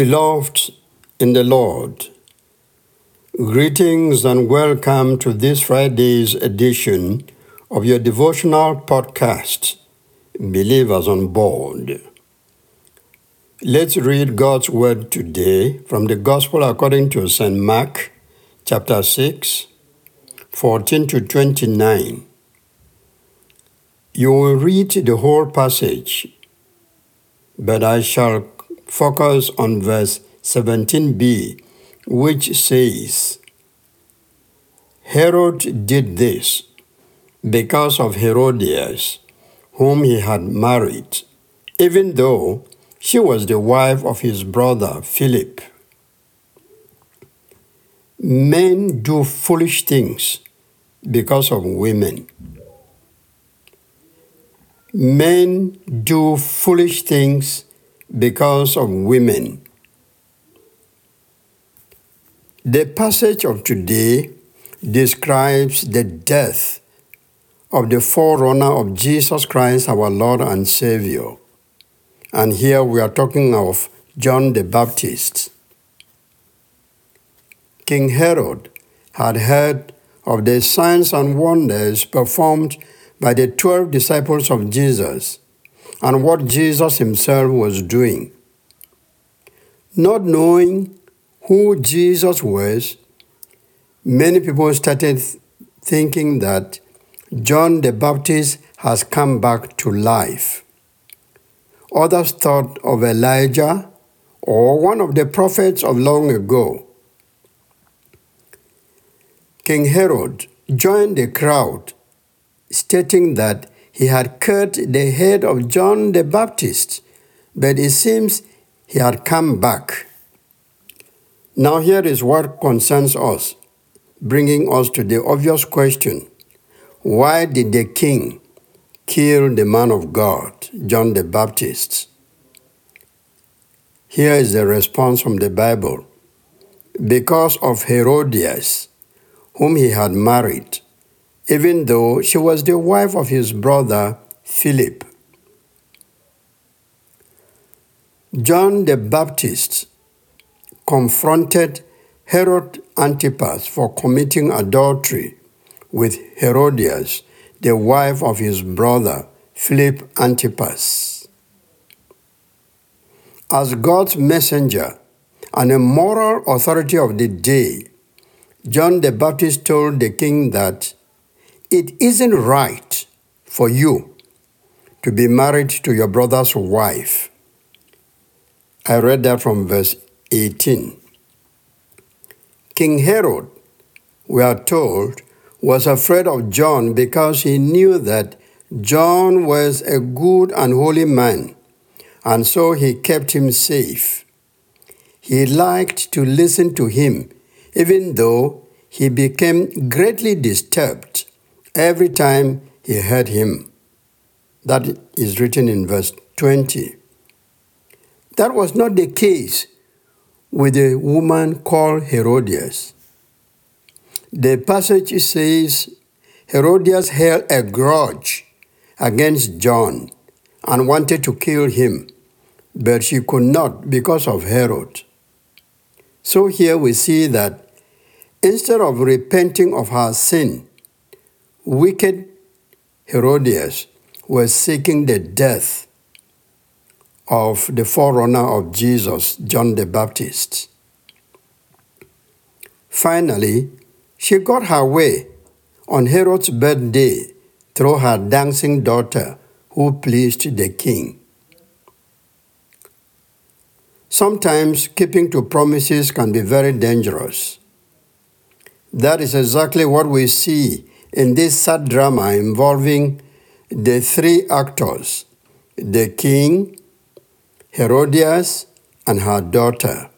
Beloved in the Lord, greetings and welcome to this Friday's edition of your devotional podcast, Believers on Board. Let's read God's Word today from the Gospel according to St. Mark, chapter 6, 14 to 29. You will read the whole passage, but I shall focus on verse 17b, which says, Herod did this because of Herodias, whom he had married, even though she was the wife of his brother Philip. Men do foolish things because of women. Men do foolish things because of women. The passage of today describes the death of the forerunner of Jesus Christ, our Lord and Savior. And here we are talking of John the Baptist. King Herod had heard of the signs and wonders performed by the twelve disciples of Jesus and what Jesus himself was doing. Not knowing who Jesus was, many people started thinking that John the Baptist has come back to life. Others thought of Elijah or one of the prophets of long ago. King Herod joined the crowd, stating that he had cut the head of John the Baptist, but it seems he had come back. Now, here is what concerns us, bringing us to the obvious question why did the king kill the man of God, John the Baptist? Here is the response from the Bible because of Herodias, whom he had married even though she was the wife of his brother Philip. John the Baptist confronted Herod Antipas for committing adultery with Herodias, the wife of his brother Philip Antipas. As God's messenger and a moral authority of the day, John the Baptist told the king that it isn't right for you to be married to your brother's wife. I read that from verse 18. King Herod, we are told, was afraid of John because he knew that John was a good and holy man, and so he kept him safe. He liked to listen to him, even though he became greatly disturbed every time he heard him. That is written in verse 20. That was not the case with the woman called Herodias. The passage says Herodias held a grudge against John and wanted to kill him, but she could not because of Herod. So here we see that instead of repenting of her sin, wicked Herodias was seeking the death of the forerunner of Jesus, John the Baptist. Finally, she got her way on Herod's birthday through her dancing daughter who pleased the king. Sometimes keeping to promises can be very dangerous. That is exactly what we see in this sad drama involving the three actors the king, Herodias, and her daughter.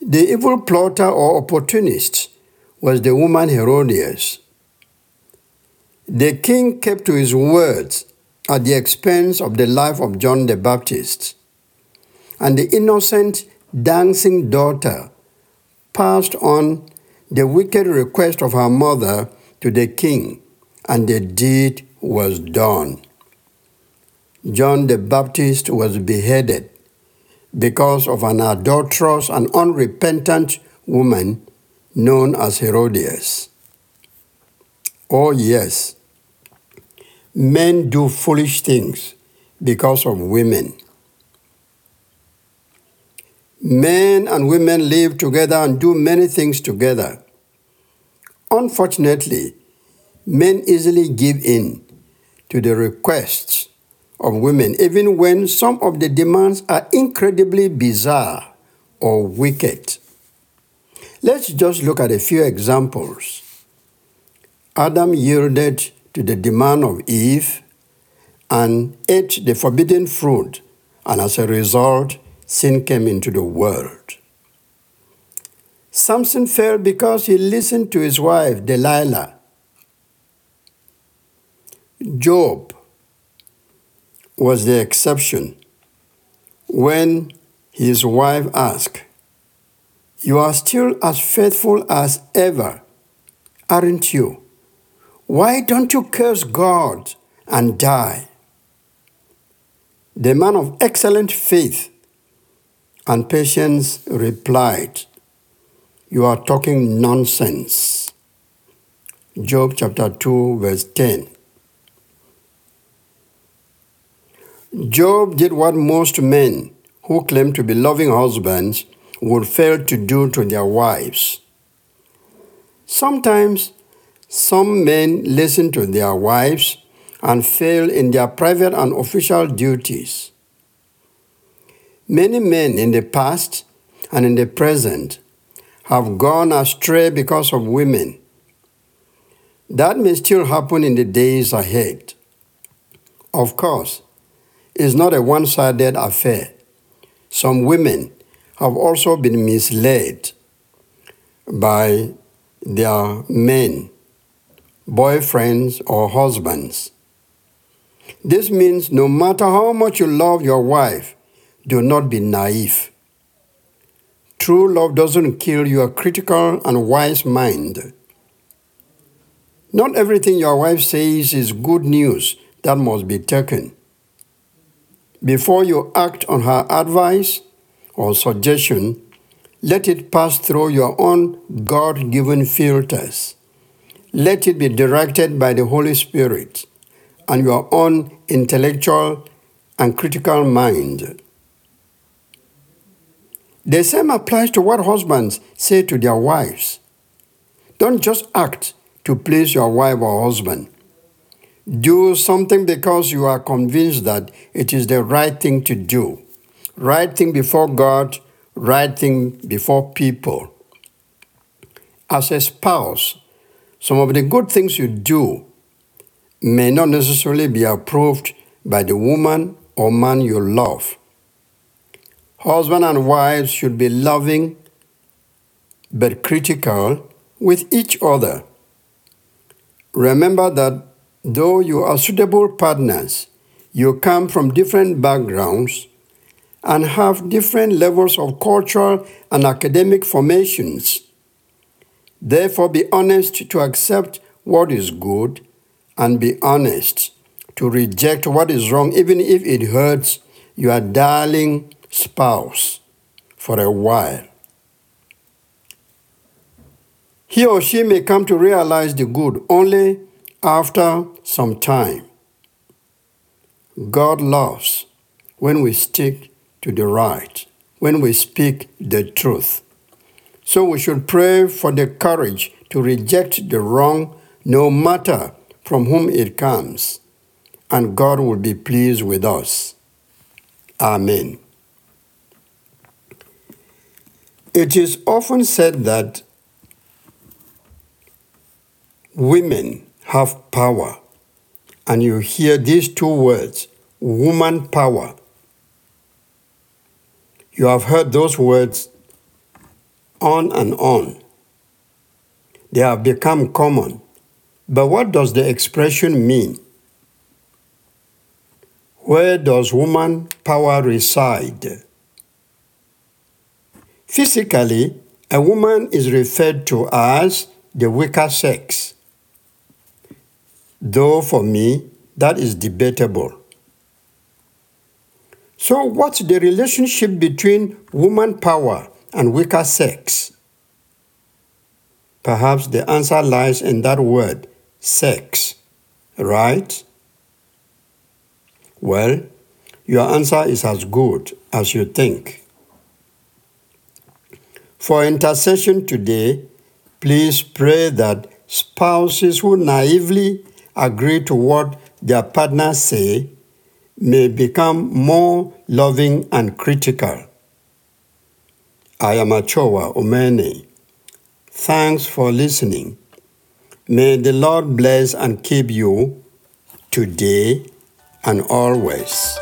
The evil plotter or opportunist was the woman Herodias. The king kept to his words at the expense of the life of John the Baptist, and the innocent dancing daughter passed on the wicked request of her mother to the king, and the deed was done. John the Baptist was beheaded, because of an adulterous and unrepentant woman known as Herodias. Oh, yes, men do foolish things because of women. Men and women live together and do many things together. Unfortunately, men easily give in to the requests of women, even when some of the demands are incredibly bizarre or wicked. Let's just look at a few examples. Adam yielded to the demand of Eve and ate the forbidden fruit, and as a result, sin came into the world. Samson fell because he listened to his wife, Delilah. Job was the exception when his wife asked, You are still as faithful as ever, aren't you? Why don't you curse God and die? The man of excellent faith and patience replied, You are talking nonsense. Job chapter 2, verse 10. Job did what most men who claim to be loving husbands would fail to do to their wives. Sometimes some men listen to their wives and fail in their private and official duties. Many men in the past and in the present have gone astray because of women. That may still happen in the days ahead. Of course, it's not a one sided affair. Some women have also been misled by their men, boyfriends, or husbands. This means no matter how much you love your wife, do not be naive. True love doesn't kill your critical and wise mind. Not everything your wife says is good news that must be taken. Before you act on her advice or suggestion, let it pass through your own God given filters. Let it be directed by the Holy Spirit and your own intellectual and critical mind. The same applies to what husbands say to their wives. Don't just act to please your wife or husband. Do something because you are convinced that it is the right thing to do. Right thing before God, right thing before people. As a spouse, some of the good things you do may not necessarily be approved by the woman or man you love. Husband and wives should be loving but critical with each other. Remember that though you are suitable partners, you come from different backgrounds and have different levels of cultural and academic formations. Therefore, be honest to accept what is good and be honest to reject what is wrong, even if it hurts your darling spouse for a while. He or she may come to realize the good only after some time. God loves when we stick to the right, when we speak the truth. So we should pray for the courage to reject the wrong no matter from whom it comes, and God will be pleased with us. Amen. It is often said that women have power, and you hear these two words, woman power. You have heard those words on and on. They have become common. But what does the expression mean? Where does woman power reside? Physically, a woman is referred to as the weaker sex. Though for me, that is debatable. So, what's the relationship between woman power and weaker sex? Perhaps the answer lies in that word, sex, right? Well, your answer is as good as you think. For intercession today, please pray that spouses who naively agree to what their partners say may become more loving and critical. I am Achowa Omeni. Thanks for listening. May the Lord bless and keep you today and always.